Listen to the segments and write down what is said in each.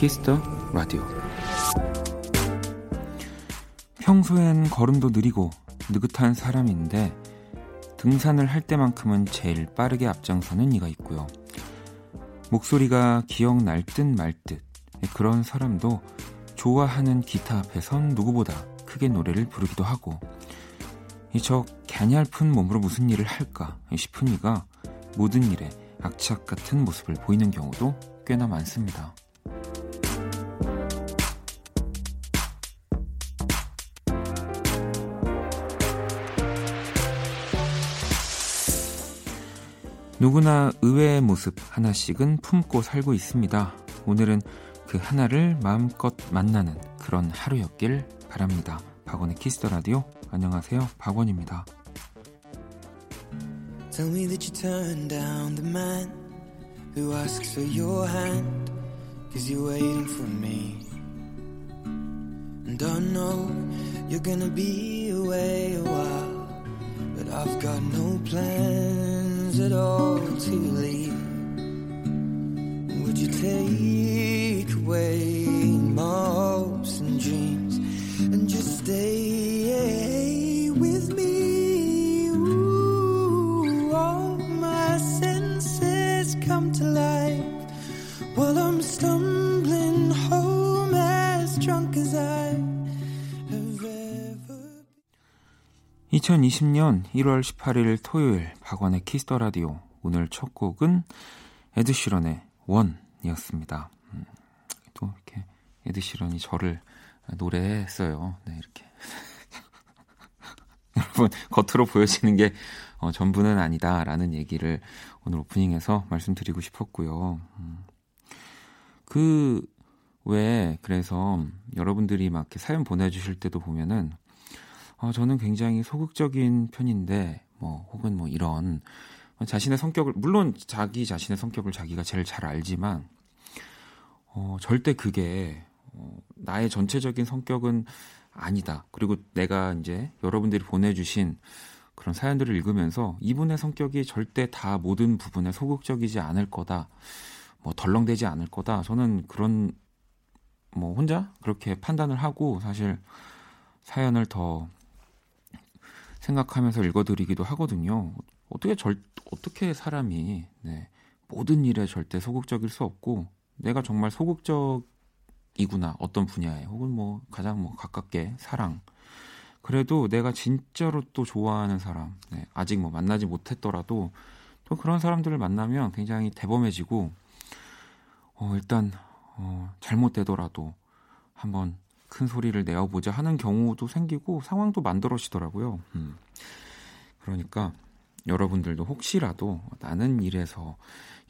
Kiss the Radio 평소엔 걸음도 느리고 느긋한 사람인데 등산을 할 때만큼은 제일 빠르게 앞장서는 이가 있고요. 목소리가 기억날 듯 말 듯 그런 사람도 좋아하는 기타 앞에선 누구보다 크게 노래를 부르기도 하고 저 가냘픈 몸으로 무슨 일을 할까 싶은 이가 모든 일에 악착 같은 모습을 보이는 경우도 꽤나 많습니다. 누구나 의외의 모습 하나씩은 품고 살고 있습니다. 오늘은 그 하나를 마음껏 만나는 그런 하루였길 바랍니다. 박원의 Kiss the Radio. 안녕하세요. 박원입니다. Tell me that you turn down the man who asks for your hand cause you're waiting for me. And I know you're gonna be away a while but I've got no plans at all to leave? Would you take 2020년 1월 18일 토요일 박원의 Kiss the Radio 오늘 첫 곡은 에드시런의 One이었습니다. 음, 또 이렇게 에드시런이 저를 노래했어요. 네, 이렇게. 여러분, 겉으로 보여지는 게 어, 전부는 아니다라는 얘기를 오늘 오프닝에서 말씀드리고 싶었고요. 음. 그, 왜, 그래서 여러분들이 막 이렇게 사연 보내주실 때도 보면은, 어, 저는 굉장히 소극적인 편인데, 뭐 혹은 뭐 이런 자신의 성격을 물론 자기 자신의 성격을 자기가 제일 잘 알지만 어, 절대 그게 어, 나의 전체적인 성격은 아니다. 그리고 내가 이제 여러분들이 보내주신 그런 사연들을 읽으면서 이분의 성격이 절대 다 모든 부분에 소극적이지 않을 거다. 뭐 덜렁대지 않을 거다. 저는 그런 뭐 혼자 그렇게 판단을 하고 사실 사연을 더 생각하면서 읽어드리기도 하거든요. 어떻게 절 어떻게 사람이 네, 모든 일에 절대 소극적일 수 없고 내가 정말 소극적이구나 어떤 분야에 혹은 뭐 가장 뭐 가깝게 사랑 그래도 내가 진짜로 또 좋아하는 사람 네, 아직 뭐 만나지 못했더라도 또 그런 사람들을 만나면 굉장히 대범해지고 어, 일단 어, 잘못되더라도 한번 큰 소리를 내어보자 하는 경우도 생기고 상황도 만들어지더라고요. 음. 그러니까 여러분들도 혹시라도 나는 이래서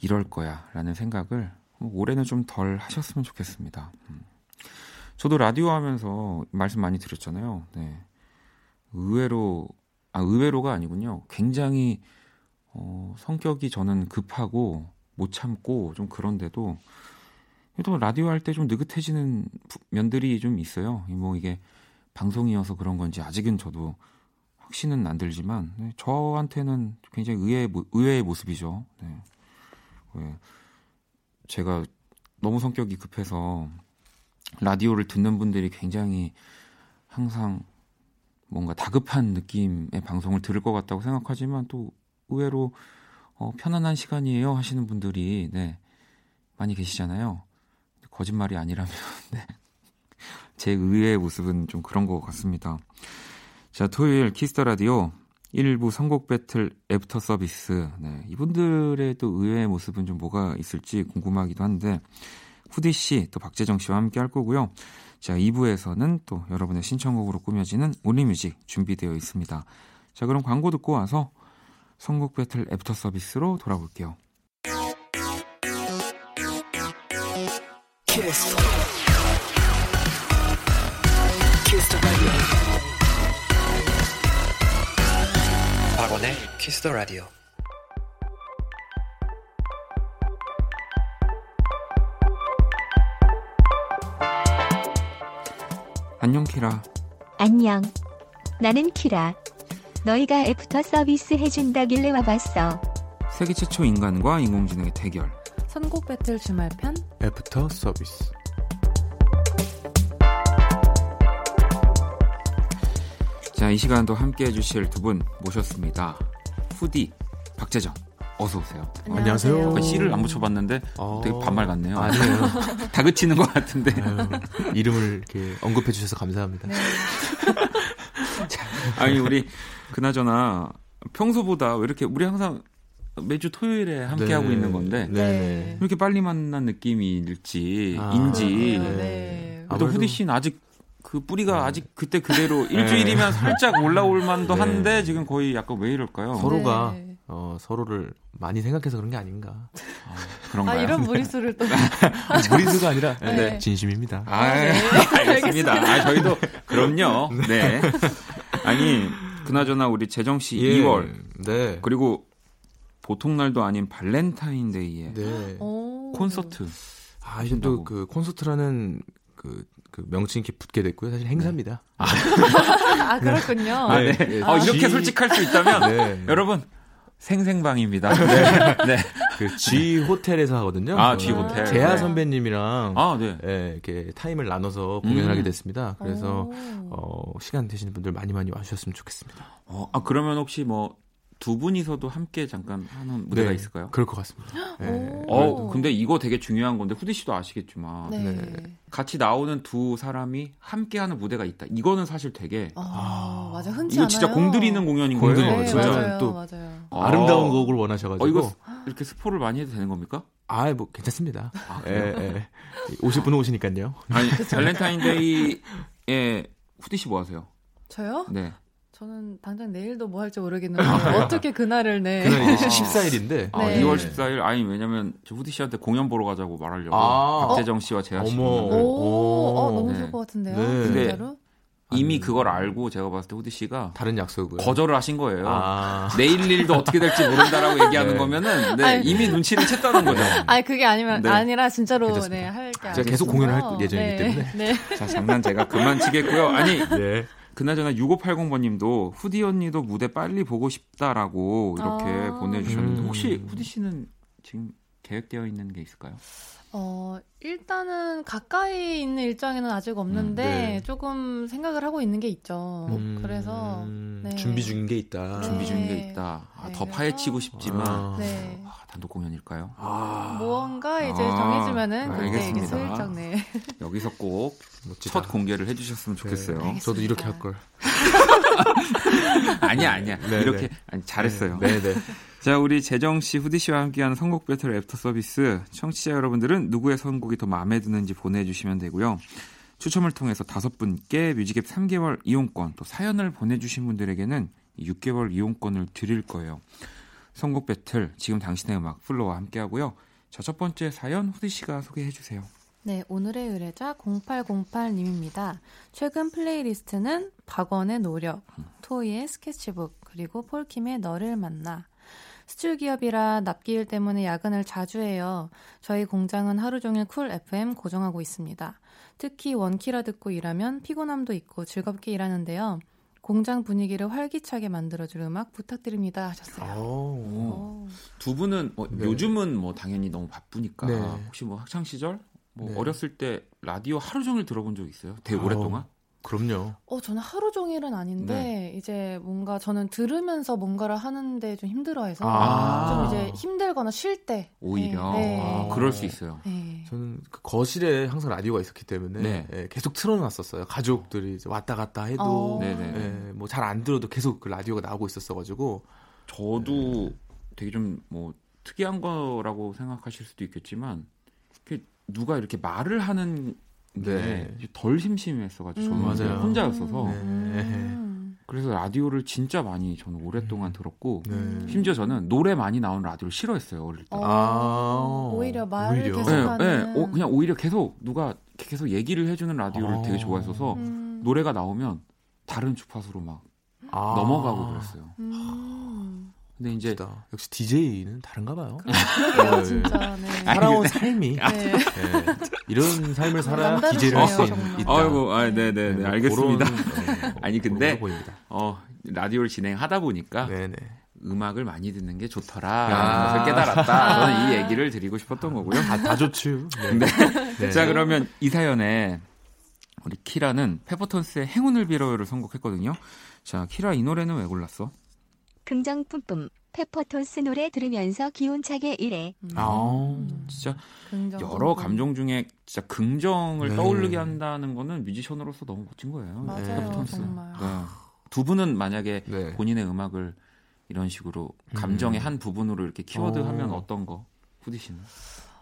이럴 거야 라는 생각을 올해는 좀 덜 하셨으면 좋겠습니다. 음. 저도 라디오 하면서 말씀 많이 드렸잖아요. 네. 의외로, 아, 의외로가 아니군요. 굉장히, 어, 성격이 저는 급하고 못 참고 좀 그런데도 또 라디오 할 때 좀 느긋해지는 면들이 좀 있어요. 뭐 이게 방송이어서 그런 건지 아직은 저도 확신은 안 들지만 네, 저한테는 굉장히 의외의, 의외의 모습이죠. 네. 왜 제가 너무 성격이 급해서 라디오를 듣는 분들이 굉장히 항상 뭔가 다급한 느낌의 방송을 들을 것 같다고 생각하지만 또 의외로 어, 편안한 시간이에요 하시는 분들이 네, 많이 계시잖아요. 거짓말이 아니라면 네. 제 의외의 모습은 좀 그런 것 같습니다. 자, 토요일 Kiss the Radio 1부 선곡 배틀 애프터 서비스. 네, 이분들의 또 의외의 모습은 좀 뭐가 있을지 궁금하기도 한데 후디 씨, 또 박재정 씨와 함께 할 거고요. 자, 2부에서는 또 여러분의 신청곡으로 꾸며지는 Only Music 준비되어 있습니다. 자, 그럼 광고 듣고 와서 선곡 배틀 애프터 서비스로 돌아볼게요. Kiss. Kiss the Radio. 박원의 Kiss the Radio. 안녕 키라. 안녕. 나는 키라. 너희가 애프터 서비스 해준다길래 와봤어. 세계 최초 인간과 인공지능의 대결. 선곡 배틀 주말편 애프터 서비스. 자, 이 시간도 함께 해주실 두 분 모셨습니다. 후디, 박재정. 어서 오세요. 안녕하세요. 아, 씨를 안 붙여봤는데 어... 되게 반말 같네요. 아니에요. 다그치는 것 같은데. 아유, 이름을 이렇게 언급해 주셔서 감사합니다. 네. 아니 우리 그나저나 평소보다 왜 이렇게 우리 항상 매주 토요일에 함께 네. 하고 있는 건데 네. 이렇게 빨리 만난 느낌일지 아, 인지. 네. 또 아무래도- 후디 씨는 아직 그 뿌리가 네. 아직 그때 그대로 일주일이면 살짝 올라올 만도 네. 한데 지금 거의 약간 왜 이럴까요? 서로가 네. 어, 서로를 많이 생각해서 그런 게 아닌가. 아, 아 그런가요? 이런 무리수를 또 무리수가 아니라 네. 진심입니다. 아, 네. 알겠습니다. 아, 저희도 그럼요. 네. 아니 그나저나 우리 재정 씨 2월 네. 그리고 보통 날도 아닌 발렌타인데이에 네. 오. 콘서트. 아, 이제. 또그 콘서트라는 그, 그 명칭이 붙게 됐고요. 사실 행사입니다. 아 그렇군요. 아, 네. 네. 어, 이렇게 G- 솔직할 수 있다면 네. 여러분 생생방입니다. 네. 네. 그 G 호텔에서 하거든요. 아, 그 G 호텔. 재하 네. 선배님이랑 아, 네. 예, 이렇게 타임을 나눠서 공연을 음. 하게 됐습니다. 그래서 오. 어, 시간 되시는 분들 많이 많이 와 주셨으면 좋겠습니다. 어, 아 그러면 혹시 뭐 두 분이서도 함께 잠깐 하는 무대가 네, 있을까요? 그럴 것 같습니다. 예. 오. 어, 근데 이거 되게 중요한 건데 후디 씨도 아시겠지만 네. 네. 같이 나오는 두 사람이 함께 하는 무대가 있다. 이거는 사실 되게 아, 맞아 흔치 이거 않아요. 진짜 공들이는 공연인 거예요. 네, 거죠. 진짜. 맞아요. 또 맞아요. 아. 아름다운 곡을 원하셔가지고 어, 이거 이렇게 스포를 많이 해도 되는 겁니까? 아, 뭐 괜찮습니다. 아, 예? 예. 오실 분은 오시니까요. 아니 발렌타인데이에 후디 씨 뭐 하세요? 저요? 네. 저는 당장 내일도 뭐 할지 모르겠는데 어떻게 그날을 네. 그날 이제 아. 14일인데. 아, 네. 2월 14일 아니 왜냐면 저 후디 씨한테 공연 보러 가자고 말하려고 아. 박재정 씨와 재하 씨 어머. 공연을 오, 어, 너무 네. 좋을 것 같은데요. 네. 진짜로? 이미 아니. 그걸 알고 제가 봤을 때 후디 씨가 다른 약속을. 거절을 하신 거예요. 아. 내일 일도 어떻게 될지 모른다라고 얘기하는 네. 거면은 네, 아니. 이미 눈치를 챘다는 거죠. 아니 그게 아니면 네. 아니라 진짜로 괜찮습니다. 네, 할게 제가 계속 공연을 할 예정이기 때문에. 네. 자, 장난 제가 그만 치겠고요. 아니, 네. 그나저나 6580번님도 후디 언니도 무대 빨리 보고 싶다라고 이렇게 아. 보내주셨는데 음. 혹시 후디 씨는 지금 계획되어 있는 게 있을까요? 어, 일단은 가까이 있는 일정에는 아직 없는데 음, 네. 조금 생각을 하고 있는 게 있죠. 음, 그래서 네. 준비 중인 게 있다. 네. 준비 중인 게 있다. 아, 네, 더 그래서- 파헤치고 싶지만 아. 네. 아, 단독 공연일까요? 아. 무언가 이제 아, 정해지면은 알겠습니다. 슬쩍 네. 여기서 꼭. 첫 공개를 해주셨으면 좋겠어요. 네. 저도 이렇게 할 걸. 아니야, 아니야. 네, 이렇게 네. 아니, 잘했어요. 네, 네. 자, 우리 재정 씨, 후디 씨와 함께하는 선곡 배틀 애프터 서비스. 청취자 여러분들은 누구의 선곡이 더 마음에 드는지 보내주시면 되고요. 추첨을 통해서 다섯 분께 뮤직앱 3개월 이용권, 또 사연을 보내주신 분들에게는 6개월 이용권을 드릴 거예요. 선곡 배틀, 지금 당신의 음악 FLO와 함께하고요. 자, 첫 번째 사연 후디 씨가 소개해 주세요. 네, 오늘의 의뢰자 0808님입니다. 최근 playlist는 박원의 노력, 토이의 스케치북, 그리고 폴킴의 너를 만나. 수출 기업이라 납기일 때문에 야근을 자주 해요. 저희 공장은 하루 종일 Cool FM 고정하고 있습니다. 특히 원키라 듣고 일하면 피곤함도 잊고 즐겁게 일하는데요. 공장 분위기를 활기차게 만들어줄 음악 부탁드립니다 하셨어요. 오. 오. 두 분은 뭐 네. 요즘은 뭐 당연히 너무 바쁘니까 네. 혹시 뭐 학창 시절 뭐 네. 어렸을 때 라디오 하루 종일 들어본 적 있어요? 되게. 오랫동안? 그럼요. 어, 저는 하루 종일은 아닌데, 네. 이제 뭔가 저는 들으면서 뭔가를 하는데 좀 힘들어해서, 아. 좀 이제 힘들거나 쉴 때. 오히려 네. 네. 아, 그럴 수 있어요. 네. 저는 그 거실에 항상 라디오가 있었기 때문에 네. 예, 계속 틀어놨었어요. 가족들이 이제 왔다 갔다 해도 어. 예, 뭐잘 안 들어도 계속 그 라디오가 나오고 있었어가지고 저도 되게 좀 뭐 특이한 거라고 생각하실 수도 있겠지만 누가 이렇게 말을 하는 네. 게덜 심심했어가지고 저는 음. 맞아요. 혼자였어서 네. 음. 그래서 라디오를 진짜 많이 저는 오랫동안 들었고 네. 음. 심지어 저는 노래 많이 나오는 라디오를 싫어했어요 어릴 때. 어, 아. 오히려 말을 오히려. 계속 네, 하는. 네. 어, 그냥 오히려 계속 누가 계속 얘기를 해주는 라디오를 아. 되게 좋아했어서 음. 노래가 나오면 다른 주파수로 막 아. 넘어가고 그랬어요. 음. 근데 이제 멋지다. 역시 DJ는 다른가 봐요. 그러게요, 네. 진짜. 네. 살아온 삶이 네. 예, 이런 삶을 살아야 DJ를 할 수. 있다. 아이고, 아, 네, 네, 네, 알겠습니다. 그런, 네, 아니, 근데. 어, 라디오를 진행하다 보니까 네네. 음악을 많이 듣는 게 좋더라. 아. 것을 깨달았다. 저는 이 얘기를 드리고 싶었던 거고요. 다, 다 좋죠. 네. 네. 네. 자, 그러면 이 사연에 우리 키라는 페퍼톤스의 행운을 빌어요를 선곡했거든요. 자, 키라 이 노래는 왜 골랐어? 긍정 뿜뿜 페퍼톤스 노래 들으면서 기운차게 일해. 음. 아, 진짜 긍정 여러. 감정 중에 진짜 긍정을 네. 떠올리게 한다는 거는 뮤지션으로서 너무 멋진 거예요. 맞아요, 페퍼톤스. 정말. 네. 두 분은 만약에 네. 본인의 음악을 이런 식으로 감정의 음. 한 부분으로 이렇게 키워드하면 어. 어떤 거? 후디 씨는?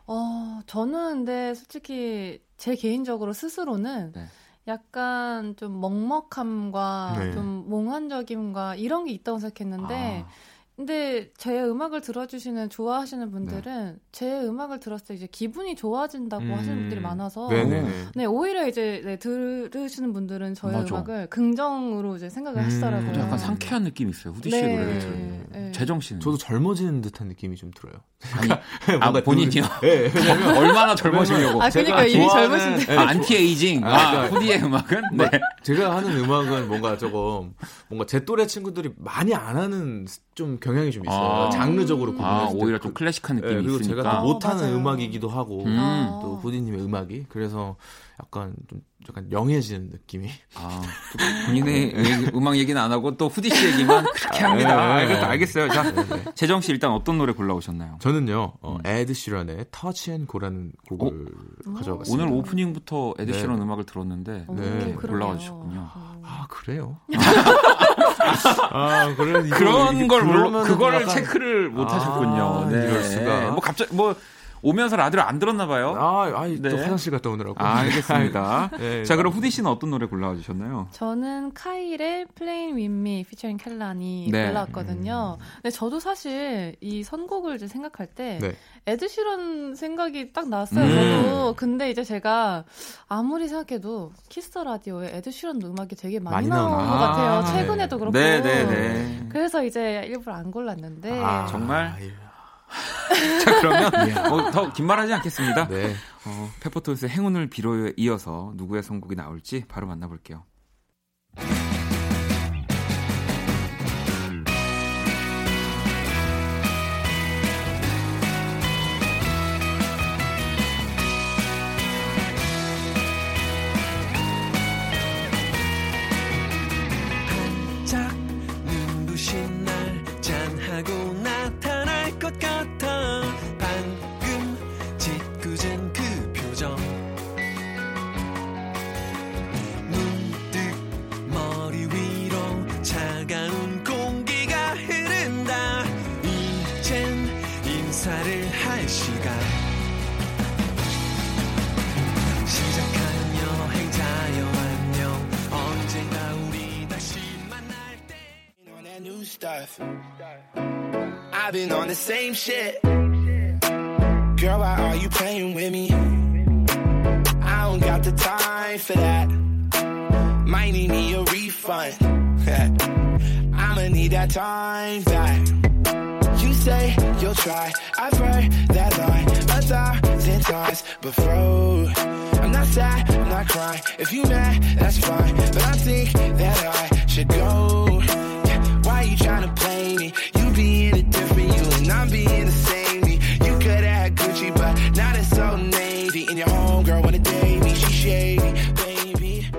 어, 저는 근데 솔직히 제 개인적으로 스스로는 네. 약간 좀 먹먹함과 네. 좀 몽환적임과 이런 게 있다고 생각했는데 아, 근데 제 음악을 들어주시는 좋아하시는 분들은 제 음악을 들었을 때 이제 기분이 좋아진다고 음. 하시는 분들이 많아서 네네네. 네, 오히려 이제 네, 들으시는 분들은 저의 맞아. 음악을 긍정으로 이제 생각을 음. 하시더라고요. 또 약간 상쾌한 느낌이 있어요. 후디 씨의 네. 노래를 들으면. 네. 재정 씨는? 저도 젊어지는 듯한 느낌이 좀 들어요. 아니, 아, 뭔가 본인이요? 네, 왜냐면 얼마나 젊으시려고. 아, 그러니까 이미 젊으신데. 네, 아, 안티에이징. 아, 아, 그러니까- 후디의 음악은? 네. 제가 하는 음악은 뭔가 조금 뭔가 제 또래 친구들이 많이 안 하는 좀 경향이 좀 있어요. 아. 장르적으로 구분했을 아, 때. 오히려 좀 클래식한 네, 느낌이 그리고 있으니까. 제가 또 못하는 맞아요. 음악이기도 하고 음. 아. 또 후디님의 음악이 그래서 약간 좀 약간 young해지는 느낌이. 아, 또 본인의 음악 얘기는 안 하고 또 후디 씨 얘기만 그렇게 합니다. 네. 알겠, 알겠어요. 자, 재정 씨 일단 어떤 노래 골라오셨나요? 저는요 어, 음. 에드 시런의 Touch and Go라는 곡을 가져와봤습니다. 오늘 오프닝부터 에드 시런 네. 음악을 들었는데 오, 네. 그러네요. 골라와 주셨군요. 음. 아 그래요? 아 그런 이게 걸 그러면은 그거를 체크를 못 아, 하셨군요. 네. 이럴 수가. 뭐 갑자기 뭐 오면서 라디오 안 들었나 봐요. 아, 아이, 네. 또 화장실 갔다 오느라고. 아, 알겠습니다. 네. 자, 그럼 후디 씨는 어떤 노래 골라와 주셨나요? 저는 카일의 Playing With Me featuring 켈라니 네. 골라왔거든요. 근데 저도 사실 이 선곡을 이제 생각할 때 네. 에드시런 생각이 딱 났어요. 음. 저도. 근데 이제 제가 아무리 생각해도 Kiss the Radio에 에드시런 음악이 되게 많이, 많이 나온 나오나. 것 같아요. 아, 최근에도 네. 그렇고. 네, 네, 네. 그래서 이제 일부러 안 골랐는데 아, 정말? 예. 자, 그러면 뭐더긴 말하지 않겠습니다. 네. 어, 페퍼톤스의 행운을 빌어에 이어서 누구의 선곡이 나올지 바로 만나볼게요. The same shit. Girl, why are you playing with me? I don't got the time for that. Might need me a refund. I'ma need that time back. You say you'll try. I've heard that line a thousand times before. I'm not sad, I'm not crying. If you mad, that's fine. But I think that I should go. Yeah, Why you trying to play and I'm being the same me. You could have Gucci, but now it's so navy. And your homegirl wanna date me, she shady, baby.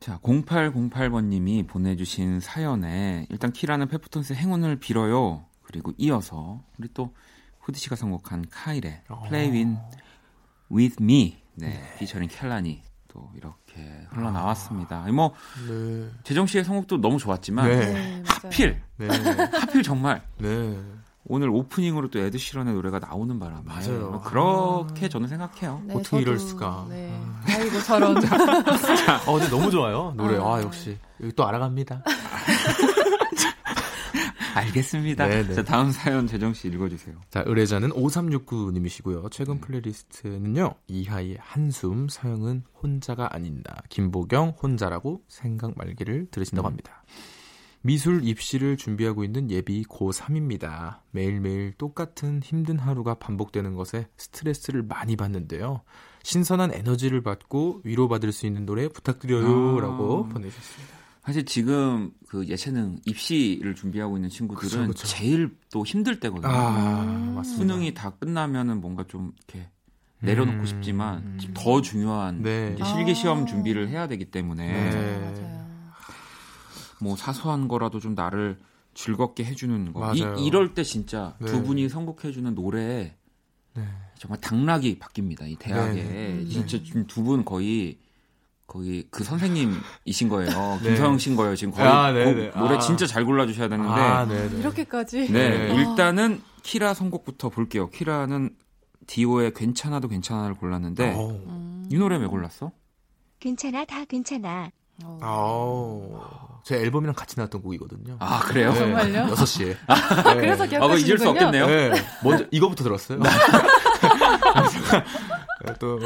자, 0808번님이 보내주신 사연에 일단 키라는 페퍼톤스의 행운을 빌어요. 그리고 이어서 우리 또 후디 씨가 선곡한 카일의 Play With, With Me, 네, 피처링 켈라니 또 이렇게 흘러나왔습니다. 뭐 네. 재정 씨의 선곡도 너무 좋았지만 네. 네. 하필 네. 하필 정말 네. 오늘 오프닝으로 또 에드 시런의 노래가 나오는 바람에 맞아요. 뭐 그렇게 저는 생각해요. 네, 어떻게 이럴 수가. 네. 아이고 저런. 어, 근데 너무 좋아요. 노래. 아. 아, 역시. 여기 또 알아갑니다. 알겠습니다. 네, 네. 자, 다음 사연 재정 씨 읽어주세요. 자, 의뢰자는 5369님이시고요. 최근 플레이리스트는요. 이하이의 한숨, 서영은 혼자가 아닌 나. 김보경 혼자라고 생각 말기를 들으신다고 합니다. 미술 입시를 준비하고 있는 예비 고3입니다. 매일매일 똑같은 힘든 하루가 반복되는 것에 스트레스를 많이 받는데요. 신선한 에너지를 받고 위로받을 수 있는 노래 부탁드려요. 아. 라고 보내주셨습니다. 사실 지금 그 예체능 입시를 준비하고 있는 친구들은 그쵸, 그쵸. 제일 또 힘들 때거든요. 아, 음. 수능이 다 끝나면은 뭔가 좀 이렇게 내려놓고 음. 싶지만 지금 더 중요한 네. 이제 실기 시험 아. 준비를 해야 되기 때문에 네. 맞아요. 뭐 사소한 거라도 좀 나를 즐겁게 해주는 거. 맞아요. 이, 이럴 때 진짜 네. 두 분이 선곡해주는 노래에 네. 정말 당락이 바뀝니다. 이 대학에 네. 진짜 지금 두 분 거의 거의 그 선생님이신 거예요. 네. 김서영 씨인 거예요. 지금 거의 아, 네, 곡- 네. 노래 아. 진짜 잘 골라주셔야 되는데 아, 네, 네. 이렇게까지. 네, 네. 일단은 키라 선곡부터 볼게요. 키라는 디오의 괜찮아도 괜찮아를 골랐는데 어. 음. 이 노래 왜 골랐어? 괜찮아 다 괜찮아. 어. 아우. 제 앨범이랑 같이 나왔던 곡이거든요. 아 그래요? 정말요? 6시에. 네. 아, 그래서 아, 그거 잊을 수 기억하시는군요. 없겠네요. 네. 먼저 이거부터 들었어요. 또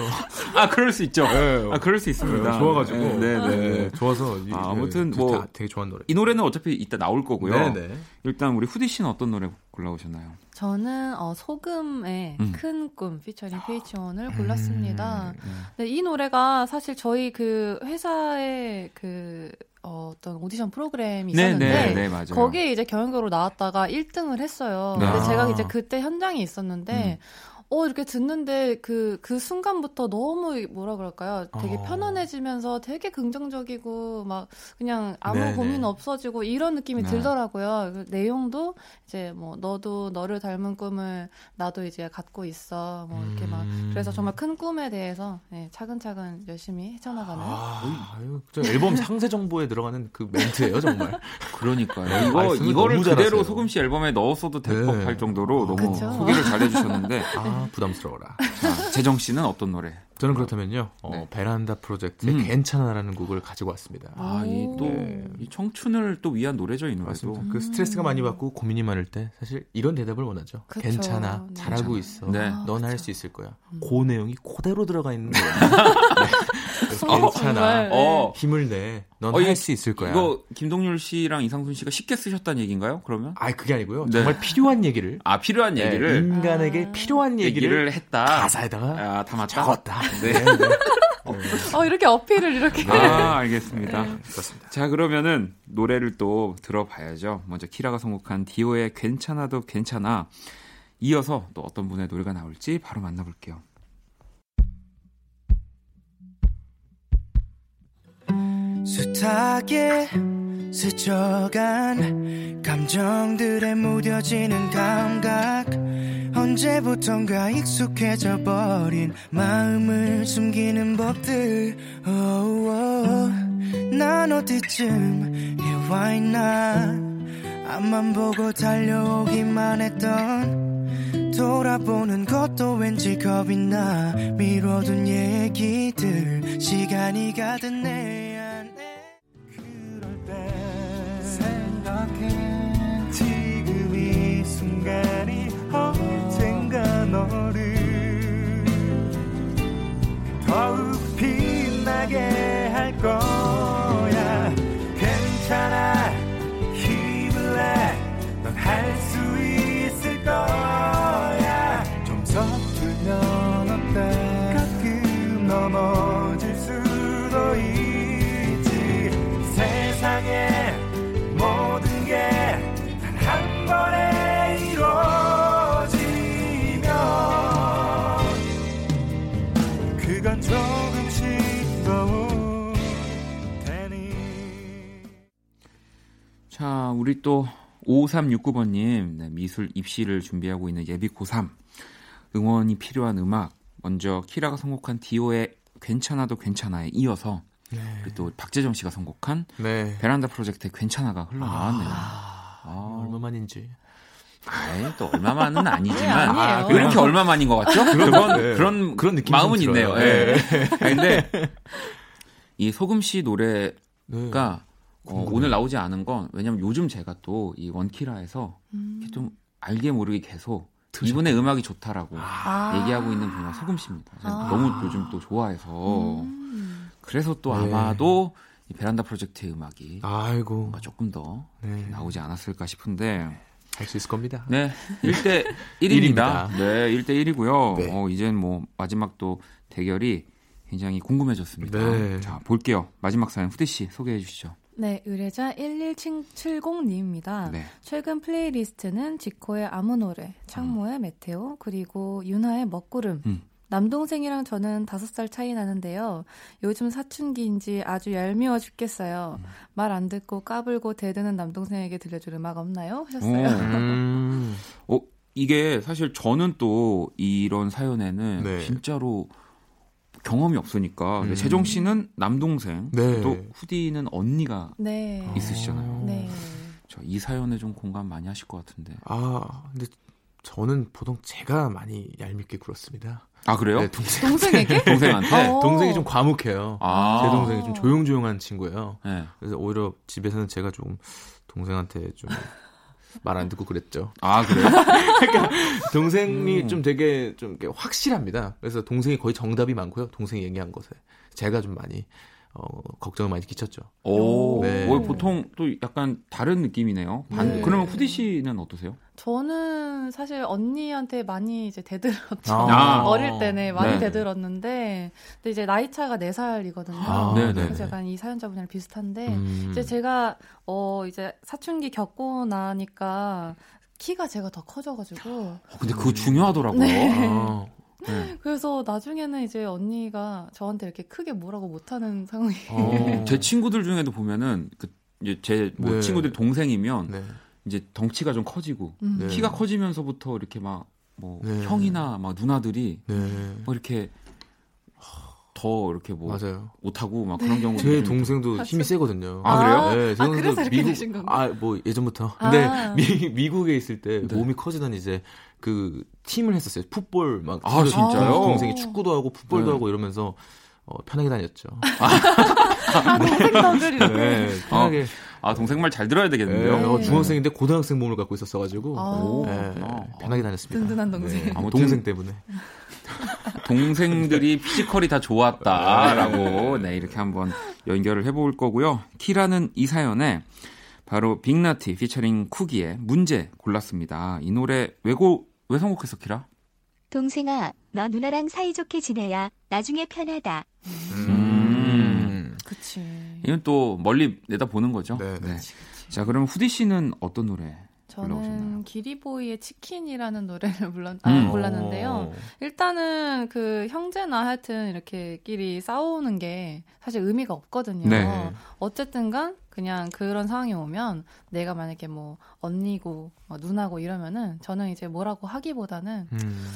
아 그럴 수 있죠. 네. 아 그럴 수 있습니다. 좋아가지고. 네, 네, 네. 네, 좋아서. 이- 아, 아무튼 네, 뭐 되게, 좋아하는 노래. 이 노래는 어차피 이따 나올 거고요. 네, 네. 일단 우리 후디 씨는 어떤 노래 골라오셨나요? 저는 어, 소금의 음. 큰꿈 피처링 페이치원을 골랐습니다. 음, 네, 이 노래가 사실 저희 그 회사의 그 어, 어떤 오디션 프로그램이 네, 있었는데 네, 네, 맞아요. 거기에 이제 경연으로 나왔다가 1등을 했어요. 네. 근데 아. 제가 이제 그때 현장에 있었는데 음. 어 이렇게 듣는데 그 그 순간부터 너무 뭐라 그럴까요? 되게 어. 편안해지면서 되게 긍정적이고 막 그냥 아무 네네. 고민 없어지고 이런 느낌이 네. 들더라고요. 그 내용도 이제 뭐 너도 너를 닮은 꿈을 나도 이제 갖고 있어. 뭐 이렇게 막 음. 그래서 정말 큰 꿈에 대해서 예, 차근차근 열심히 헤쳐나가는 아, 아유, 저 앨범 상세 정보에 들어가는 그 멘트예요, 정말. 그러니까요. 이거 말씀을 이거를 그대로 잘하세요. 소금 씨 앨범에 넣었어도 될 네. 법할 정도로 너무 그쵸. 소개를 잘해주셨는데 아, 부담스러워라. 자, 재정 씨는 어떤 노래? 저는 그렇다면요, 어, 네. 베란다 프로젝트의 음. 괜찮아라는 곡을 가지고 왔습니다. 아, 이또 네. 이 청춘을 또 위한 노래죠, 이 노래도. 맞습니다. 그 스트레스가 많이 받고 고민이 많을 때 사실 이런 대답을 원하죠. 그쵸. 괜찮아, 네. 잘하고 있어. 네. 아, 넌할 그쵸. 수 있을 거야. 음. 그 내용이 그대로 들어가 있는 거예요. 네. 어, 괜찮아. 정말. 어, 힘을 내. 넌 어, 할 이거- 수 있을 거야. 이거 김동률 씨랑 이상순 씨가 쉽게 쓰셨다는 얘기인가요? 그러면? 아, 그게 아니고요. 네. 정말 필요한 얘기를 아, 필요한 네, 얘기를 인간에게 아. 필요한 얘기를, 얘기를 했다. 가사에다가 아, 담았다. 적었다. 네. 네, 네. 어 이렇게 어필을 이렇게 아, 알겠습니다. 그렇습니다. 자, 그러면은 노래를 또 들어봐야죠. 먼저 키라가 선곡한 디오의 괜찮아도 괜찮아. 이어서 또 어떤 분의 노래가 나올지 바로 만나볼게요. 숱하게 스쳐간 감정들에 무뎌지는 감각. 언제부턴가 익숙해져 버린 마음을 숨기는 법들. Oh, oh. 난 어디쯤 해와 있나. 앞만 보고 달려오기만 했던 돌아보는 것도 왠지 겁이 나. 미뤄둔 얘기들 시간이 가든 내 생각 우리 또 5369번님 네, 미술 입시를 준비하고 있는 예비 고3 응원이 필요한 음악 먼저 키라가 선곡한 디오의 괜찮아도 괜찮아에 이어서 우리 또 박재정 씨가 선곡한 네. 베란다 프로젝트의 괜찮아가 흘러나왔네요. 아, 아, 얼마만인지. 네, 또 얼마만은 아니지만 네, 아니에요. 왜 이렇게 얼마만인 것 같죠? 그건 네. 그런 그런 느낌 마음은 좀 있네요. 예. 네. 근데 이 소금 씨 노래가 네. 어. 오늘 나오지 않은 건 왜냐면 요즘 제가 또 이 원키라에서 음. 좀 알게 모르게 계속 이분의 음악이 좋다라고 아. 얘기하고 있는 분이 소금 씨입니다. 제가 아. 너무 요즘 또 좋아해서 음. 그래서 또 네. 아마도 이 베란다 프로젝트의 음악이 아이고. 조금 더 네. 나오지 않았을까 싶은데 할 수 있을 겁니다. 네 1대 1입니다. 일입니다. 네 1대 1이고요. 네. 어, 이젠 뭐 마지막 또 대결이 굉장히 궁금해졌습니다. 네. 자 볼게요. 마지막 사연 후디 씨 소개해 주시죠. 네, 의뢰자 1170님입니다. 네. 최근 플레이리스트는 지코의 아무 노래, 창모의 Meteor, 그리고 윤하의 먹구름. 음. 남동생이랑 저는 다섯 살 차이 나는데요. 요즘 사춘기인지 아주 얄미워 죽겠어요. 말 안 듣고 까불고 대드는 남동생에게 들려줄 음악 없나요? 하셨어요. 오. 음. 어, 이게 사실 저는 또 이런 사연에는 네. 진짜로 경험이 없으니까. 근데 음. 재정 씨는 남동생, 네. 또 후디는 언니가 네. 있으시잖아요. 네. 저이 사연에 좀 공감 많이 하실 것 같은데. 아, 근데 저는 보통 제가 많이 얄밉게 굴었습니다. 아 그래요? 네, 동생. 동생에게? 동생한테? 네, 어. 동생이 좀 과묵해요. 아. 제 동생이 좀 조용조용한 친구예요. 네. 그래서 오히려 집에서는 제가 좀 동생한테 좀 말 안 듣고 그랬죠. 아 그래요? 동생이 음. 좀 되게 좀 확실합니다. 그래서 동생이 거의 정답이 많고요. 동생이 얘기한 것에 제가 좀 많이 어, 걱정을 많이 끼쳤죠. 오, 네. 어, 보통 또 약간 다른 느낌이네요. 반- 네. 그러면 후디 씨는 어떠세요? 저는 사실 언니한테 많이 이제 대들었죠. 아. 어릴 때는 많이 네. 대들었는데, 근데 이제 나이 차가 4살이거든요. 아, 네, 네, 그래서 네. 약간 이 사연자분이랑 비슷한데, 음. 이제 제가, 어, 이제 사춘기 겪고 나니까 키가 제가 더 커져가지고, 어, 근데 그거 중요하더라고요. 네. 아, 네. 그래서 나중에는 이제 언니가 저한테 이렇게 크게 뭐라고 못하는 상황이. 어. 제 친구들 중에도 보면은 그 이제 제뭐 네. 친구들 동생이면 네. 이제 덩치가 좀 커지고 음. 네. 키가 커지면서부터 이렇게 막뭐 네. 형이나 막 누나들이 네. 뭐 이렇게 더 이렇게 뭐 맞아요. 못하고 막 그런 경우도 제좀 동생도 힘이 세거든요. 아, 그래요? 네, 제 아, 동생도 그래서 이렇게 되신 건가요? 아, 뭐 예전부터. 근데 아. 미, 미국에 있을 때 네. 몸이 커지더니 이제 그 팀을 했었어요. 풋볼 막. 아, 팀을 진짜요? 동생이 축구도 하고 풋볼도 네. 하고 이러면서 어, 편하게 다녔죠. 동생 덕을. 네, 편하게. 아 동생 말 잘 들어야 네, 되겠는데요. 어, 중학생인데 고등학생 몸을 갖고 있었어 가지고 아. 오, 네, 그렇구나. 편하게 다녔습니다. 든든한 동생. 네, 아무튼- 동생 때문에. 동생들이 피지컬이 다 좋았다라고 네 이렇게 한번 연결을 해볼 거고요. 키라는 이 사연에 바로 빅나티 피처링 쿠기의 문제 골랐습니다. 이 노래 왜고 왜 선곡했어 키라? 동생아, 너 누나랑 사이좋게 지내야 나중에 편하다. 음. 그치. 이건 또 멀리 내다 보는 거죠. 네, 네. 자 그럼 후디 씨는 어떤 노래? 저는? 기리보이의 치킨이라는 노래를 불렀, 아, 음. 골랐는데요. 어. 일단은 그 형제나 하여튼 이렇게 끼리 싸우는 게 사실 의미가 없거든요. 네. 어쨌든 간 그냥 그런 상황이 오면 내가 만약에 뭐 언니고 뭐 누나고 이러면은 저는 이제 뭐라고 하기보다는 음.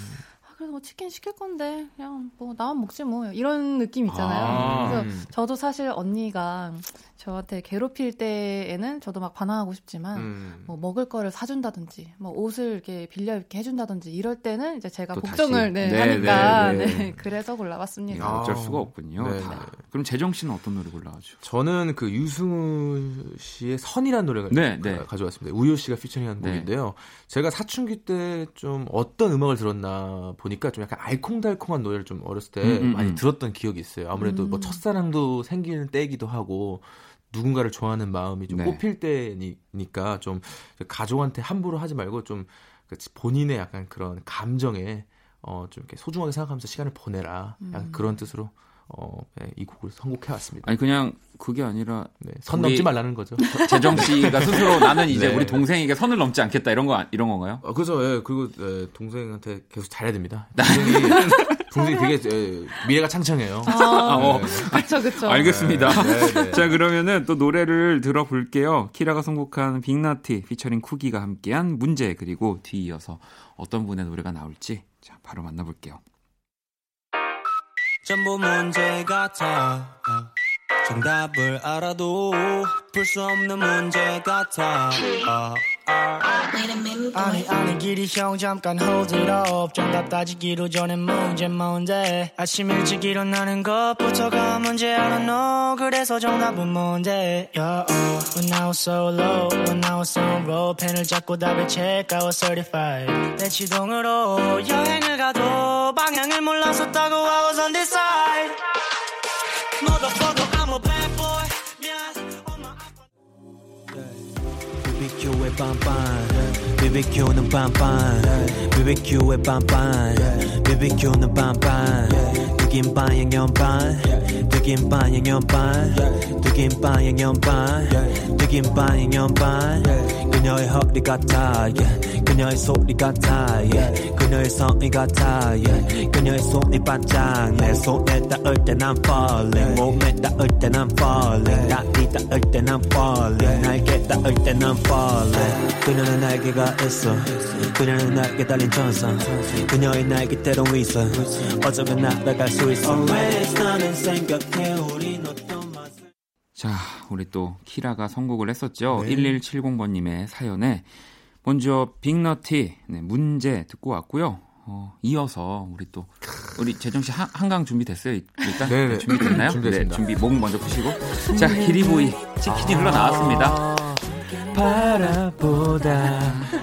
아, 그래도 뭐 치킨 시킬 건데 그냥 뭐 나만 먹지 뭐 이런 느낌 있잖아요. 아. 그래서 음. 저도 사실 언니가 저한테 괴롭힐 때에는 저도 막 반항하고 싶지만 음. 뭐 먹을 거를 사준다든지 뭐 옷을 이렇게 빌려 입게 해준다든지 이럴 때는 이제 제가 또 걱정을. 네, 네, 하니까 네, 네, 네. 그래서 골라봤습니다. 아. 어쩔 수가 없군요. 네, 다. 네. 그럼 재정 씨는 어떤 노래 골라가지고? 저는 그 유승우 씨의 선이라는 노래가 네, 가- 네. 가져왔습니다. 우효 씨가 피처링한 네. 곡인데요. 제가 사춘기 때 좀 어떤 음악을 들었나 보 니까 좀 약간 알콩달콩한 노래를 좀 어렸을 때 음, 음, 많이 음. 들었던 기억이 있어요. 아무래도 뭐 음. 첫사랑도 생기는 때이기도 하고 누군가를 좋아하는 마음이 좀 네. 꽃필 때니까 좀 가족한테 함부로 하지 말고 좀 본인의 약간 그런 감정에 어, 좀 이렇게 소중하게 생각하면서 시간을 보내라. 약간 음. 그런 뜻으로 어, 네, 이 곡을 선곡해 왔습니다. 아니 그냥 그게 아니라 네, 선 넘지 말라는 거죠. 재정 씨가 스스로 나는 이제 네. 우리 동생에게 선을 넘지 않겠다 이런 거 이런 건가요? 어, 그죠. 예, 그리고 예, 동생한테 계속 잘해야 됩니다. 동생이 동생이 되게 예, 미래가 창창해요. 아, 어. 그쵸 그쵸. 알겠습니다. 네, 네. 자 그러면은 또 노래를 들어볼게요. 키라가 선곡한 빅나티 피처링 쿠기가 함께한 문제 그리고 뒤이어서 어떤 분의 노래가 나올지 자 바로 만나볼게요. 전부 문제 같아 어. 정답을 알아도 풀 수 없는 문제 같아 어. 아니 아니 길이 형 잠깐 hold it up 정답 따지기도 전에 문제 뭔데 아침 일찍 일어나는 것부터가 문제 I don't know 그래서 정답은 뭔데 yeah, uh, When I was so low When I was on road 펜을 잡고 답을 check I was certified 내 지동으로 여행을 가도 방향을 몰랐었다고 I was on 빵빵 BBQ는 빵빵 BBQ의 빵빵 BBQ는 빵빵 튀김 빵 양념빵 튀김 빵 양념빵 튀김 느낌 반 양념 반 느낌 반 양념 반 그녀의 허리 같아 yeah. 그녀의 소리 같아 yeah. 그녀의 성이 같아 yeah. 그녀의 손이 반짝 내 손에 닿을 땐난 falling. 몸에 닿을 땐난 falling. 다리 닿을 땐난 falling. 날개 닿을 땐난 falling. 그녀는 날개가 있어. 그녀는 날개 달린 천사 그녀의 날개대로 있어. 어쩌면 날아갈 수 있어. Always 나는 생각해. 우린 어떤 맛을. 자, 우리 또 키라가 선곡을 했었죠. 네. 1170번님의 사연에 먼저 빅너티 네, 문제 듣고 왔고요. 어, 이어서 우리 또 우리 재정 씨 한, 한강 준비됐어요? 일단 네네. 네, 준비됐나요? 준비됐습니다. 네, 준비 목 먼저 푸시고 자 기리보이 치킨이 흘러 나왔습니다. 바라보다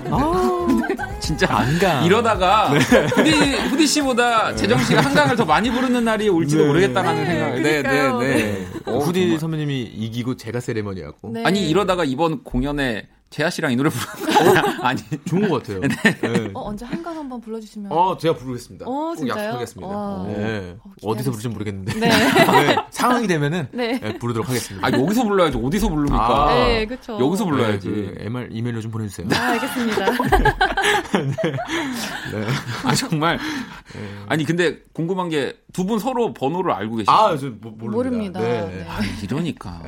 진짜 안가. 이러다가 후디 후디 씨보다 재정 씨가 한강을 더 많이 부르는 날이 올지도 네. 모르겠다는 네, 생각을. 그러니까요. 네. 어, 후디 정말. 선배님이 이기고 제가 세레머니하고 네. 아니 이러다가 이번 공연에 재하 씨랑 이 노래 부르는 거 아니 좋은 것 같아요. 네. 어, 언제 한강 한번 불러주시면. 어, 제가 부르겠습니다. 어, 꼭 진짜요? 약속하겠습니다. 와. 네. 어, 어디서 기다리겠습니다. 부를지 모르겠는데 네. 네, 상황이 되면은 네. 네, 부르도록 하겠습니다. 아 여기서 불러야지 어디서 부릅니까? 아. 네, 그쵸. 여기서 네, 불러야지. 그 MR 이메일로 좀 보내주세요. 아, 알겠습니다. 아 정말. 아니 근데 궁금한 게 두 분 서로 번호를 알고 계시죠? 아, 저 모, 모릅니다. 모릅니다. 네. 네. 아, 이러니까.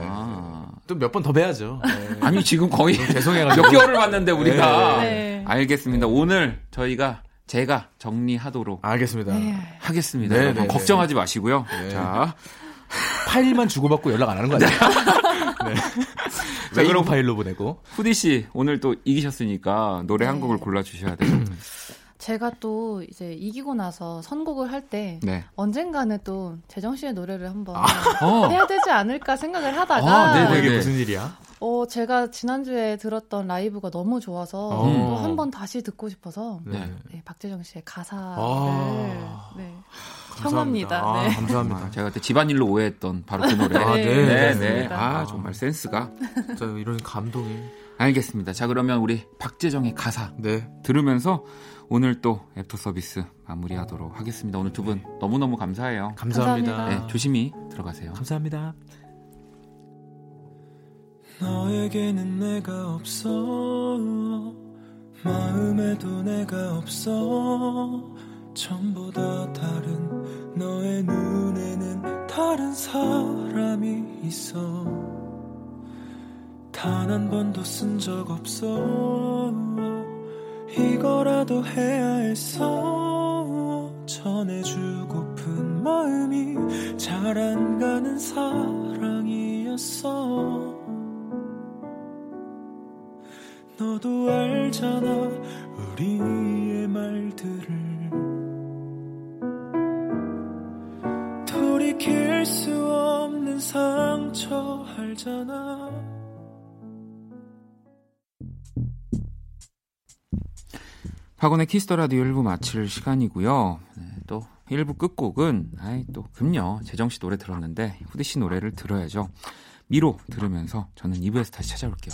또 몇 번 더 뵈야죠. 네. 아니 지금 거의 죄송해가지고. 몇 개월을 봤는데 우리가 네. 알겠습니다. 오늘 저희가 제가 정리하도록 알겠습니다. 네. 하겠습니다. 네, 여러분 네, 걱정하지 마시고요. 네. 자, 파일만 주고받고 연락 안 하는 거 아니에요? 네. 자, 그럼- 파일로 보내고. 후디 씨 오늘 또 이기셨으니까 노래 한 네. 곡을 골라 주셔야 돼요. 제가 또 이제 이기고 나서 선곡을 할때 네. 언젠가는 또 재정 씨의 노래를 한번 어. 해야 되지 않을까 생각을 하다가 아, 네네. 어, 이게 무슨 일이야? 어, 제가 지난주에 들었던 라이브가 너무 좋아서 어. 또한 번 다시 듣고 싶어서 네. 네, 박재정 씨의 가사를 아. 네, 감사합니다. 청합니다. 아, 네. 감사합니다. 아, 제가 그때 집안일로 오해했던 바로 그 노래. 아, 네. 네, 네. 아, 정말 센스가. 진짜 이런 감동이. 알겠습니다. 자, 그러면 우리 박재정의 가사 네. 들으면서 오늘 또 애프터 서비스 마무리하도록 하겠습니다. 오늘 두 분 너무너무 감사해요. 감사합니다. 감사합니다. 네, 조심히 들어가세요. 감사합니다. 너에게는 내가 없어 마음에도 내가 없어 전보다 다른 너의 눈에는 다른 사람이 있어 단 한 번도 쓴 적 없어 이거라도 해야 했어 전해주고픈 마음이 잘 안 가는 사랑이었어. 너도 알잖아 우리의 말들을. 돌이킬 수 없는 상처 알잖아 박원의 Kiss the Radio 1부 마칠 시간이고요. 네, 또 1부 끝곡은 아이 또 금요 재정 씨 노래 들었는데 후디 씨 노래를 들어야죠. 미로 들으면서 저는 2부에서 다시 찾아올게요.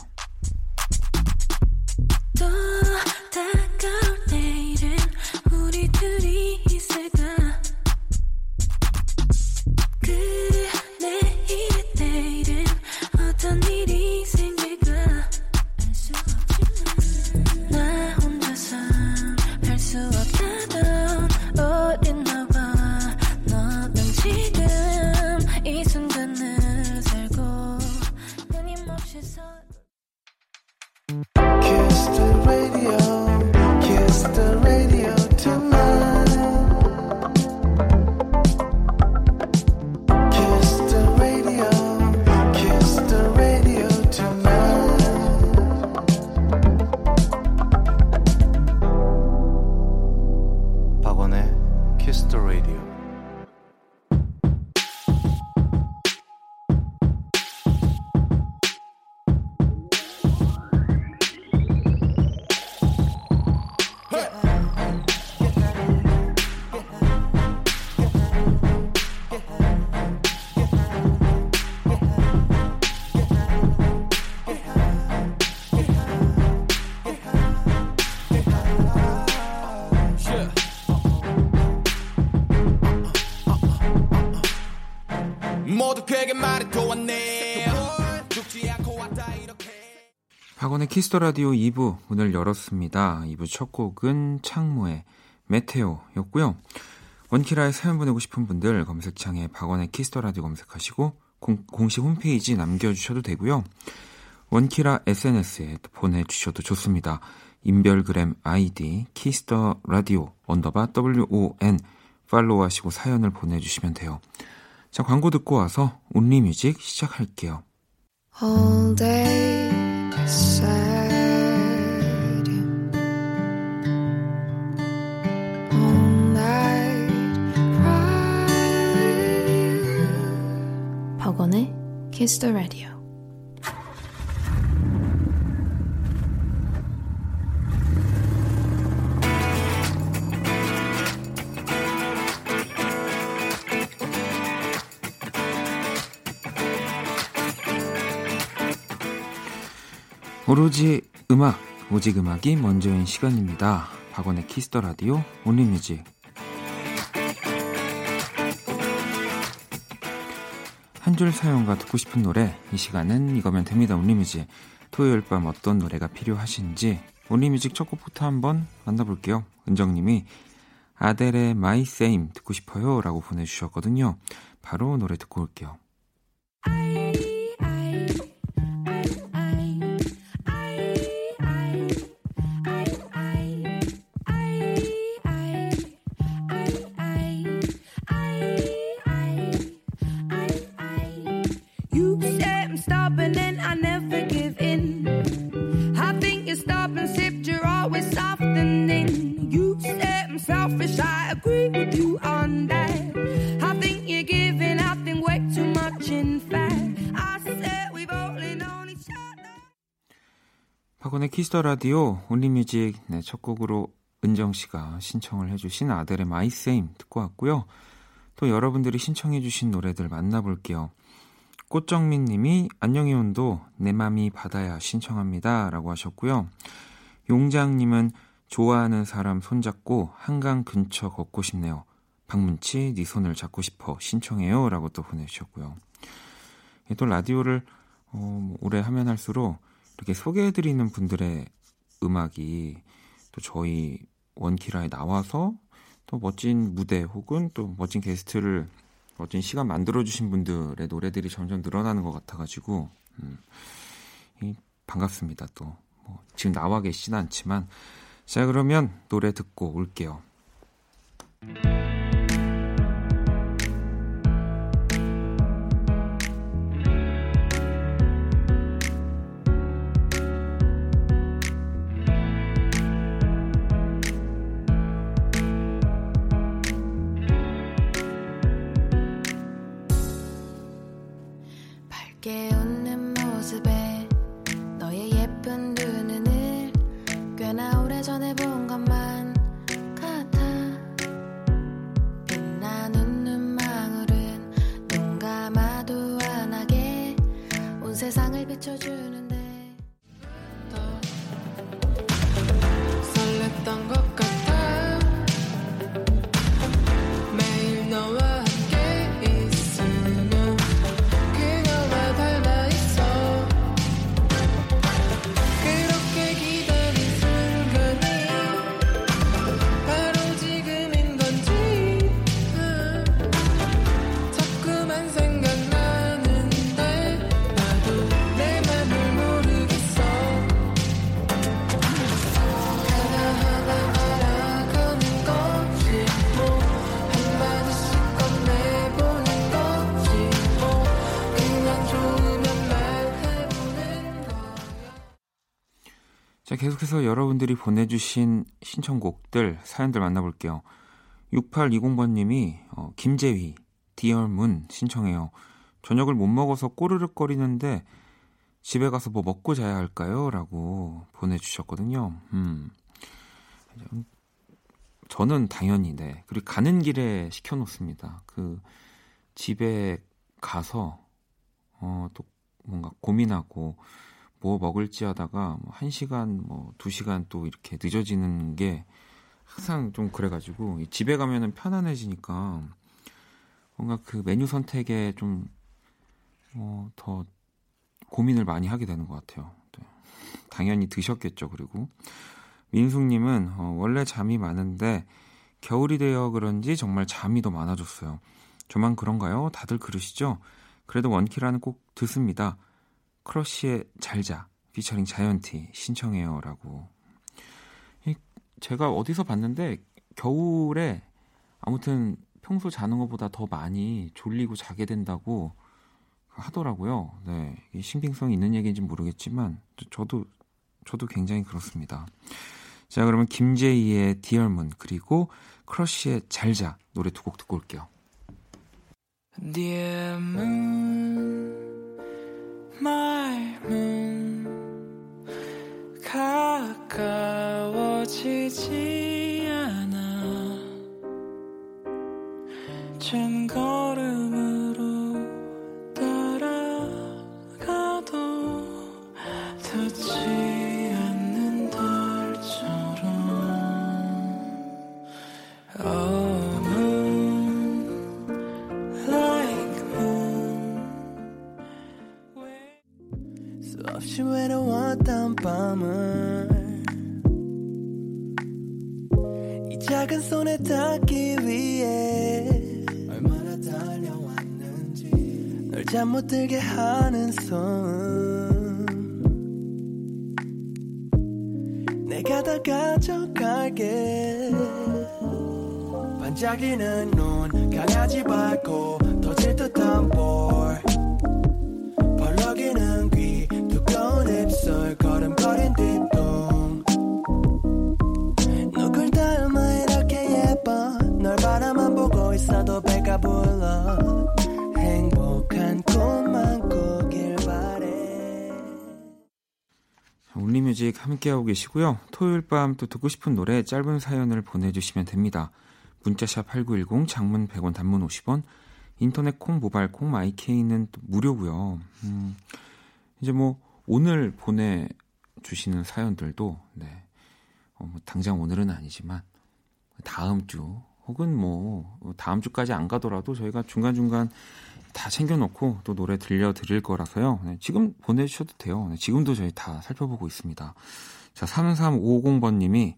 키스 Kiss the Radio 2부 문을 열었습니다. 2부 첫 곡은 창모의 Meteor였고요. 원키라에 사연 보내고 싶은 분들 검색창에 박원의 Kiss the Radio 검색하시고 공, 식 홈페이지 남겨주셔도 되고요. 원키라 SNS에 보내주셔도 좋습니다. 인별그램 아이디 Kiss the Radio underbar WON 팔로우하시고 사연을 보내주시면 돼요. 자 광고 듣고 와서 Only Music 시작할게요. All day 박원의 Kiss the Radio. 오로지 음악, 오직 음악이 먼저인 시간입니다. 박원의 Kiss the Radio Only Music. 한 줄 사연과 듣고 싶은 노래, 이 시간은 이거면 됩니다. Only Music. 토요일 밤 어떤 노래가 필요하신지 Only Music 첫 곡부터 한번 만나볼게요. 은정님이 아델의 My Same 듣고 싶어요 라고 보내주셨거든요. 바로 노래 듣고 올게요. Kiss the Radio Only Music 네, 첫 곡으로 은정 씨가 신청을 해주신 아델의 My Same 듣고 왔고요. 또 여러분들이 신청해주신 노래들 만나볼게요. 꽃정민 님이 안녕의 온도 내 맘이 바다야 신청합니다. 라고 하셨고요. 용장 님은 좋아하는 사람 손잡고 한강 근처 걷고 싶네요. 박문치 네 손을 잡고 싶어 신청해요. 라고 또 보내주셨고요. 예, 또 라디오를 어, 뭐 오래 하면 할수록 이렇게 소개해드리는 분들의 음악이 또 저희 원키라에 나와서 또 멋진 무대 혹은 또 멋진 게스트를 멋진 시간 만들어주신 분들의 노래들이 점점 늘어나는 것 같아가지고 음, 이, 반갑습니다 또 뭐, 지금 나와 계시진 않지만 자 그러면 노래 듣고 올게요. 계속해서 여러분들이 보내주신 신청곡들, 사연들 만나볼게요. 6820번님이, 어, 김재휘, 디얼문 신청해요. 저녁을 못 먹어서 꼬르륵거리는데, 집에 가서 뭐 먹고 자야 할까요? 라고 보내주셨거든요. 음. 저는 당연히, 네. 그리고 가는 길에 시켜놓습니다. 그, 집에 가서, 어, 또 뭔가 고민하고, 뭐 먹을지 하다가 뭐 1시간 뭐 2시간 또 이렇게 늦어지는 게 항상 좀 그래가지고 이 집에 가면은 편안해지니까 뭔가 그 메뉴 선택에 좀 어, 더 고민을 많이 하게 되는 것 같아요. 네. 당연히 드셨겠죠. 그리고 민숙님은 어, 원래 잠이 많은데 겨울이 되어 그런지 정말 잠이 더 많아졌어요. 저만 그런가요? 다들 그러시죠? 그래도 원키라는 꼭 듣습니다. 크러쉬의 잘자 피처링 자이언티 신청해요라고. 제가 어디서 봤는데 겨울에 아무튼 평소 자는 것보다 더 많이 졸리고 자게 된다고 하더라고요. 네, 신빙성이 있는 얘기인지 모르겠지만 저도 저도 굉장히 그렇습니다. 자, 그러면 김제휘의 Dear Moon 그리고 크러쉬의 잘자 노래 두 곡 듣고 올게요. Dear moon, 가까워지지 않아. 준 걸음으 밤을 이 작은 손에 닿기 위해 얼마나 달려왔는지 널 잠 못 들게 하는 손. 내가 다 가져갈게. 반짝이는 눈 강아지 밟고 터질 듯한 볼 뮤직 함께하고 계시고요. 토요일 밤 또 듣고 싶은 노래 짧은 사연을 보내주시면 됩니다. 문자샵 8910 장문 100원 단문 50원 인터넷 콩 모바일 콩 마이케이는 또 무료고요. 음, 이제 뭐 오늘 보내주시는 사연들도 네, 어, 뭐 당장 오늘은 아니지만 다음 주 혹은 뭐 다음 주까지 안 가더라도 저희가 중간중간 다 챙겨놓고 또 노래 들려드릴 거라서요. 네, 지금 보내주셔도 돼요. 네, 지금도 저희 다 살펴보고 있습니다. 자, 3350번님이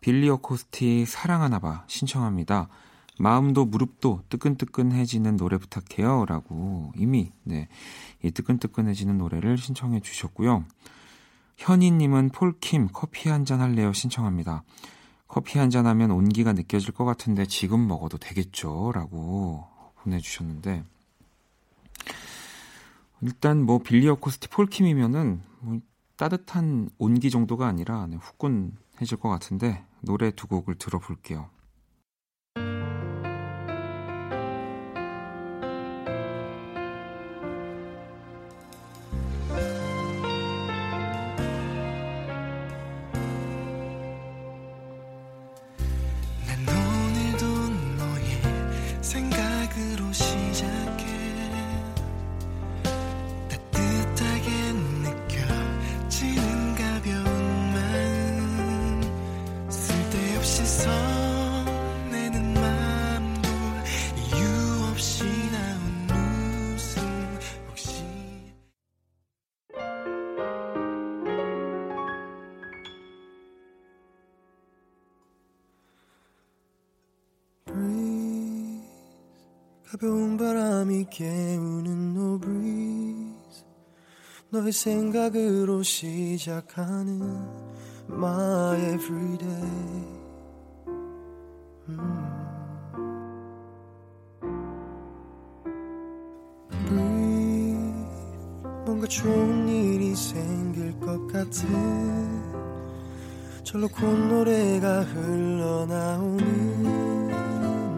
빌리 어코스틱 사랑하나봐 신청합니다. 마음도 무릎도 뜨끈뜨끈해지는 노래 부탁해요. 라고 이미 네, 이 뜨끈뜨끈해지는 노래를 신청해 주셨고요. 현희님은 폴킴 커피 한 잔 할래요 신청합니다. 커피 한 잔 하면 온기가 느껴질 것 같은데 지금 먹어도 되겠죠? 라고 보내주셨는데 일단 뭐 빌리 어코스틱 폴킴이면은 뭐 따뜻한 온기 정도가 아니라 네, 후끈해질 것 같은데 노래 두 곡을 들어볼게요. 너의 생각으로 시작하는 my everyday. 음. breathe 뭔가 좋은 일이 생길 것 같은 절로 콧노래가 흘러나오는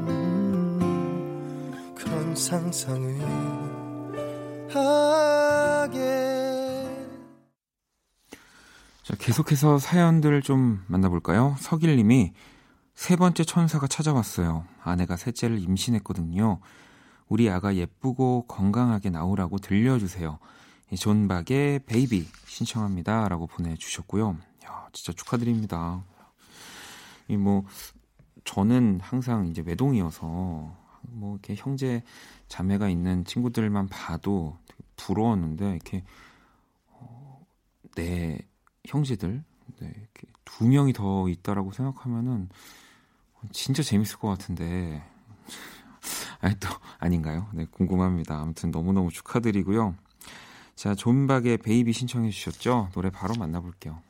음, 그런 상상을 하게 계속해서 사연들을 좀 만나볼까요? 석일님이 세 번째 천사가 찾아왔어요. 아내가 셋째를 임신했거든요. 우리 아가 예쁘고 건강하게 나오라고 들려주세요. 이 존박의 Baby 신청합니다. 라고 보내주셨고요. 야, 진짜 축하드립니다. 이 뭐, 저는 항상 이제 외동이어서 뭐 이렇게 형제 자매가 있는 친구들만 봐도 되게 부러웠는데 이렇게 어, 내 형제들 네, 이렇게 두 명이 더 있다라고 생각하면은 진짜 재밌을 것 같은데 아니 또 아닌가요? 네 궁금합니다. 아무튼 너무너무 축하드리고요. 자 존박의 베이비 신청해 주셨죠? 노래 바로 만나볼게요.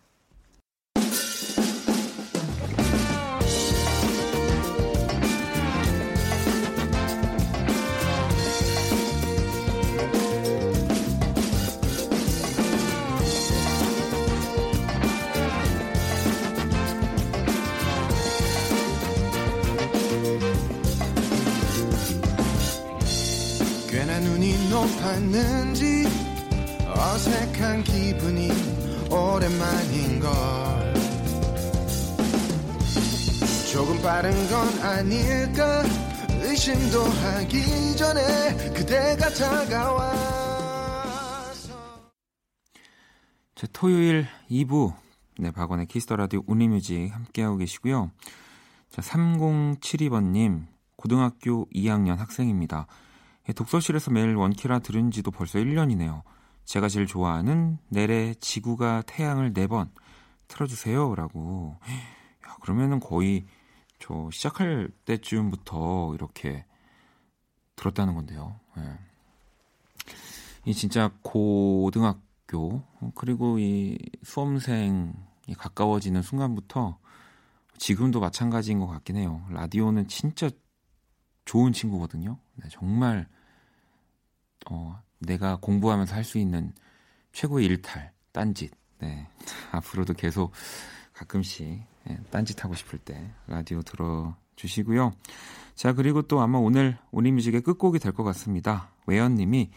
높았는지 어색한 기분이 오랜만인걸 조금 빠른 건 아닐까 의심도 하기 전에 그대가 다가와서 자, 토요일 2부 네, 박원의 Kiss the Radio Only Music 함께하고 계시고요. 자, 3072번님 고등학교 2학년 학생입니다. 예, 독서실에서 매일 원키라 들은 지도 벌써 1년이네요. 제가 제일 좋아하는 내래 지구가 태양을 4번 틀어주세요. 라고. 야, 그러면은 거의 저 시작할 때쯤부터 이렇게 들었다는 건데요. 예. 이 진짜 고등학교 그리고 이 수험생이 가까워지는 순간부터 지금도 마찬가지인 것 같긴 해요. 라디오는 진짜 좋은 친구거든요. 네, 정말 어, 내가 공부하면서 할 수 있는 최고의 일탈, 딴짓. 네. 앞으로도 계속 가끔씩 네, 딴짓 하고 싶을 때 라디오 들어주시고요. 자, 그리고 또 아마 오늘 우리뮤직의 끝곡이 될 것 같습니다. 외연님이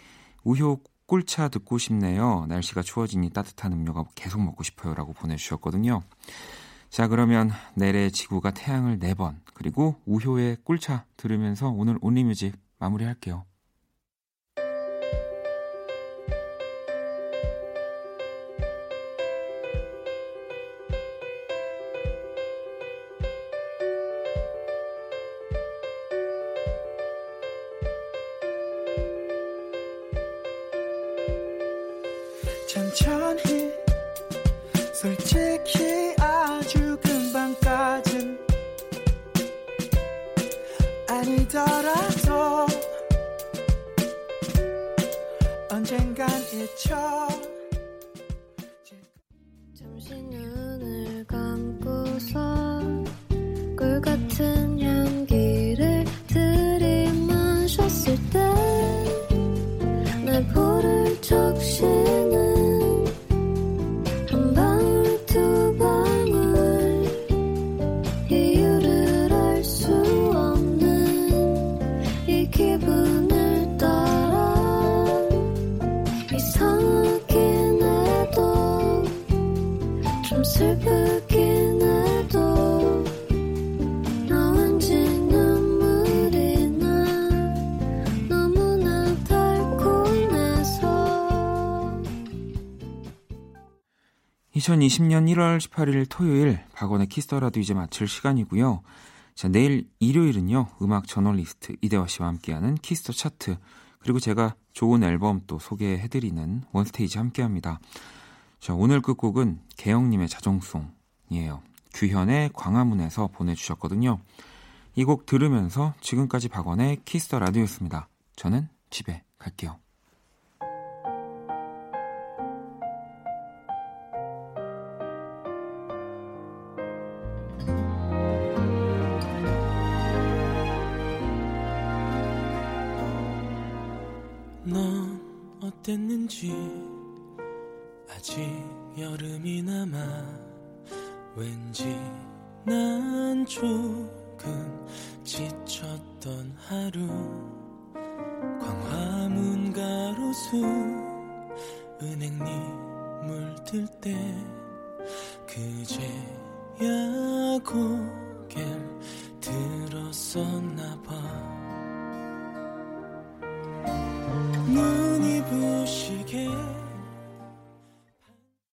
우효 꿀차 듣고 싶네요. 날씨가 추워지니 따뜻한 음료가 계속 먹고 싶어요. 라고 보내주셨거든요. 자, 그러면 내래 지구가 태양을 4번, 그리고 우효의 꿀차 들으면서 오늘 온리뮤직 마무리할게요. 2020년 1월 18일 토요일 박원의 Kiss the Radio도 이제 마칠 시간이고요. 자, 내일 일요일은요. 음악 저널리스트 이대화 씨와 함께하는 Kiss the Chart 그리고 제가 좋은 앨범 또 소개해드리는 One Stage 함께합니다. 자, 오늘 끝곡은 개영님의 자정송이에요. 규현의 광화문에서 보내주셨거든요. 이 곡 들으면서 지금까지 박원의 Kiss the Radio였습니다. 저는 집에 갈게요. 왠지 아직 여름이 남아 왠지 난 조금 지쳤던 하루 광화문 가로수 은행잎 물들 때 그제야 고갤 들었었나 봐. 시계